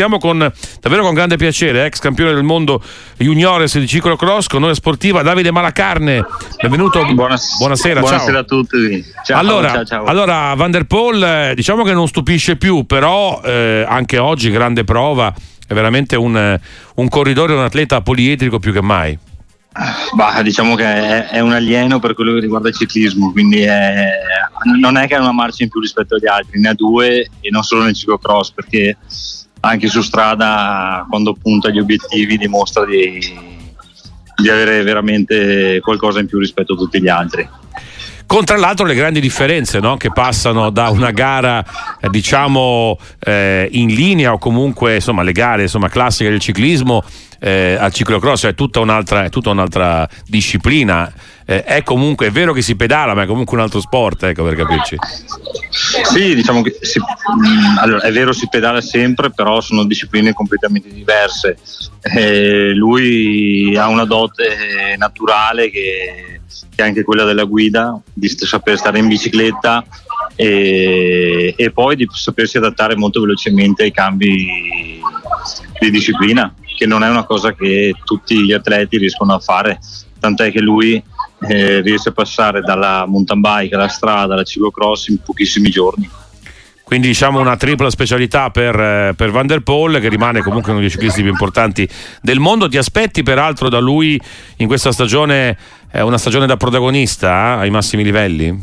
ringraziamo con, davvero con grande piacere, ex campione del mondo juniores di ciclocross, con noi sportiva Davide Malacarne. Benvenuto, Buonas- buonasera. buonasera ciao. a tutti. Ciao, allora, ciao, ciao. allora, Van der Poel, eh, diciamo che non stupisce più, però eh, anche oggi grande prova, è veramente un, eh, un corridore, un atleta poliedrico più che mai. Bah, diciamo che è, è un alieno per quello che riguarda il ciclismo, quindi è- non è che ha una marcia in più rispetto agli altri, ne ha due e non solo nel ciclocross, perché anche su strada quando punta agli obiettivi dimostra di, di avere veramente qualcosa in più rispetto a tutti gli altri. Con tra l'altro le grandi differenze no? che passano da una gara eh, diciamo eh, in linea o comunque insomma, le gare insomma, classiche del ciclismo eh, al ciclocross è tutta un'altra, è tutta un'altra disciplina. Eh, è comunque è vero che si pedala, ma è comunque un altro sport, ecco per capirci. Sì, diciamo che si- mh, allora, è vero si pedala sempre, però sono discipline completamente diverse. Eh, lui ha una dote naturale che, che è anche quella della guida, di saper stare in bicicletta e, e poi di sapersi adattare molto velocemente ai cambi di disciplina, che non è una cosa che tutti gli atleti riescono a fare, tant'è che lui eh, riesce a passare dalla mountain bike alla strada alla ciclocross in pochissimi giorni. Quindi diciamo una tripla specialità per, eh, per Van der Poel che rimane comunque uno dei ciclisti più importanti del mondo. Ti aspetti peraltro da lui in questa stagione eh, una stagione da protagonista eh, ai massimi livelli?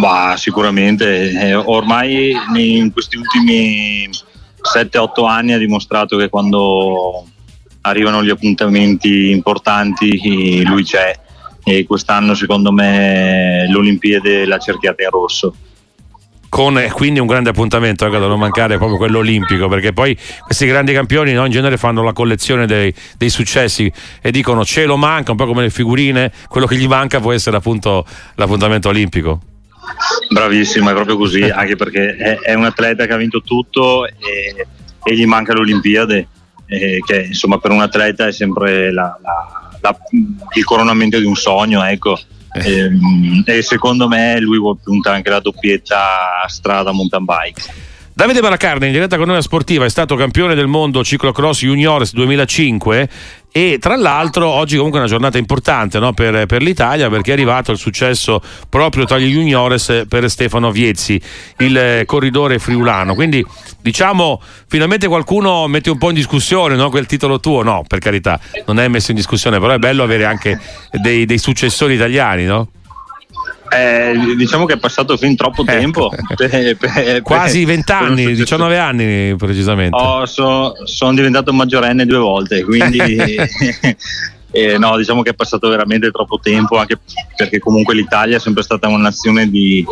Ma sicuramente, eh, ormai in questi ultimi 7-8 anni ha dimostrato che quando arrivano gli appuntamenti importanti lui c'è e quest'anno secondo me l'Olimpiade l'ha cerchiata in rosso. Con eh, quindi un grande appuntamento ecco, da non mancare proprio quello olimpico perché poi questi grandi campioni no, in genere fanno la collezione dei, dei successi e dicono cielo manca un po' come le figurine quello che gli manca può essere appunto l'appuntamento olimpico Bravissimo, è proprio così, anche perché è, è un atleta che ha vinto tutto e, e gli manca l'Olimpiade, eh, che insomma per un atleta è sempre la- la- la- il coronamento di un sogno, ecco. Ehm, E, secondo me lui puntare anche la doppietta strada mountain bike. Davide Baracarne in diretta con noi a Sportiva è stato campione del mondo ciclocross juniores 2005 e tra l'altro oggi comunque è una giornata importante no, per, per l'Italia perché è arrivato il successo proprio tra gli juniores per Stefano Viezzi, il eh, corridore friulano. Quindi diciamo finalmente qualcuno mette un po' in discussione no, quel titolo tuo, no per carità non è messo in discussione però è bello avere anche dei, dei successori italiani, no? Eh, diciamo che è passato fin troppo tempo. per- per- Quasi per- 20 per un anni, successo. 19 anni precisamente. Oh, so- sono diventato maggiorenne due volte, quindi eh, no, diciamo che è passato veramente troppo tempo, anche perché comunque l'Italia è sempre stata una nazione di,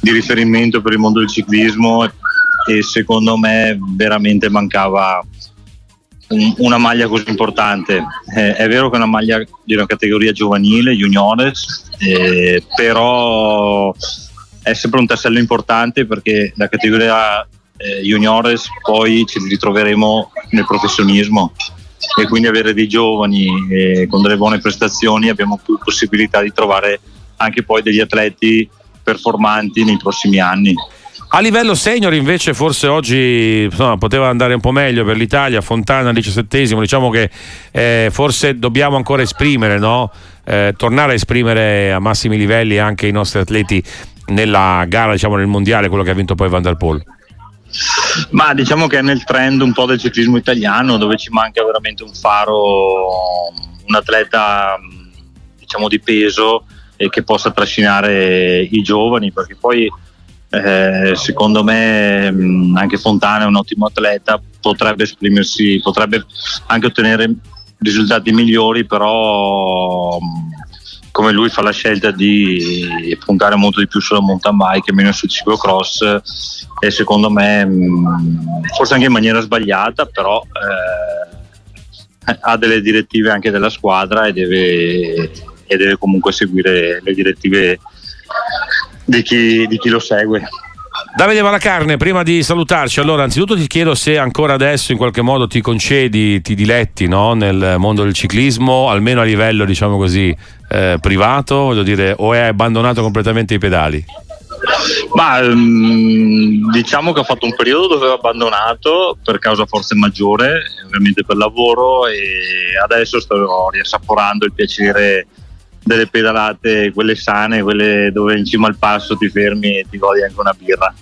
di riferimento per il mondo del ciclismo e secondo me veramente mancava un- una maglia così importante. Eh, è vero che è una maglia di una categoria giovanile, juniores, eh, però è sempre un tassello importante perché la categoria eh, juniores poi ci ritroveremo nel professionismo e quindi avere dei giovani eh, con delle buone prestazioni abbiamo più possibilità di trovare anche poi degli atleti performanti nei prossimi anni. A livello senior invece forse oggi insomma, poteva andare un po' meglio per l'Italia, Fontana al diciassettesimo, diciamo che eh, forse dobbiamo ancora esprimere, no? Eh, tornare a esprimere a massimi livelli anche i nostri atleti nella gara, diciamo nel mondiale, quello che ha vinto poi Van der Poel. Ma diciamo che è nel trend un po' del ciclismo italiano dove ci manca veramente un faro, un atleta diciamo di peso e che possa trascinare i giovani perché poi eh, secondo me mh, anche Fontana è un ottimo atleta, potrebbe esprimersi, potrebbe anche ottenere risultati migliori, però mh, come lui fa la scelta di puntare molto di più sulla mountain bike e meno sul ciclocross e secondo me mh, forse anche in maniera sbagliata, però eh, ha delle direttive anche della squadra e deve, e deve comunque seguire le direttive di chi, di chi lo segue. Davide Valacarne, prima di salutarci, allora anzitutto ti chiedo se ancora adesso in qualche modo ti concedi, ti diletti no? nel mondo del ciclismo, almeno a livello diciamo così eh, privato, voglio dire, o hai abbandonato completamente i pedali? Ma um, diciamo che ho fatto un periodo dove ho abbandonato per causa forse maggiore, ovviamente per lavoro e adesso sto riassaporando il piacere delle pedalate, quelle sane, quelle dove in cima al passo ti fermi e ti godi anche una birra.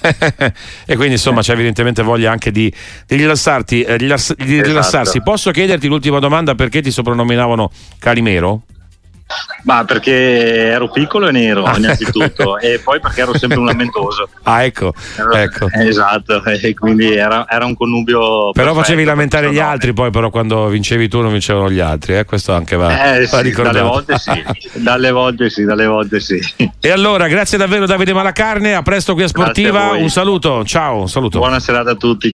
e quindi insomma c'è evidentemente voglia anche di, di, rilassarti, eh, rilass- di esatto. rilassarsi. Posso chiederti l'ultima domanda perché ti soprannominavano Calimero? Ma perché ero piccolo e nero ah, innanzitutto e poi perché ero sempre un lamentoso. Ah ecco, ero, ecco. Esatto, e quindi era, era un connubio. Però facevi lamentare gli altri poi però quando vincevi tu non vincevano gli altri, eh? questo anche va, eh, va sì, Dalle volte sì, dalle volte sì, dalle volte sì. E allora grazie davvero Davide Malacarne, a presto qui a Sportiva, a un saluto, ciao, un saluto. Buona serata a tutti.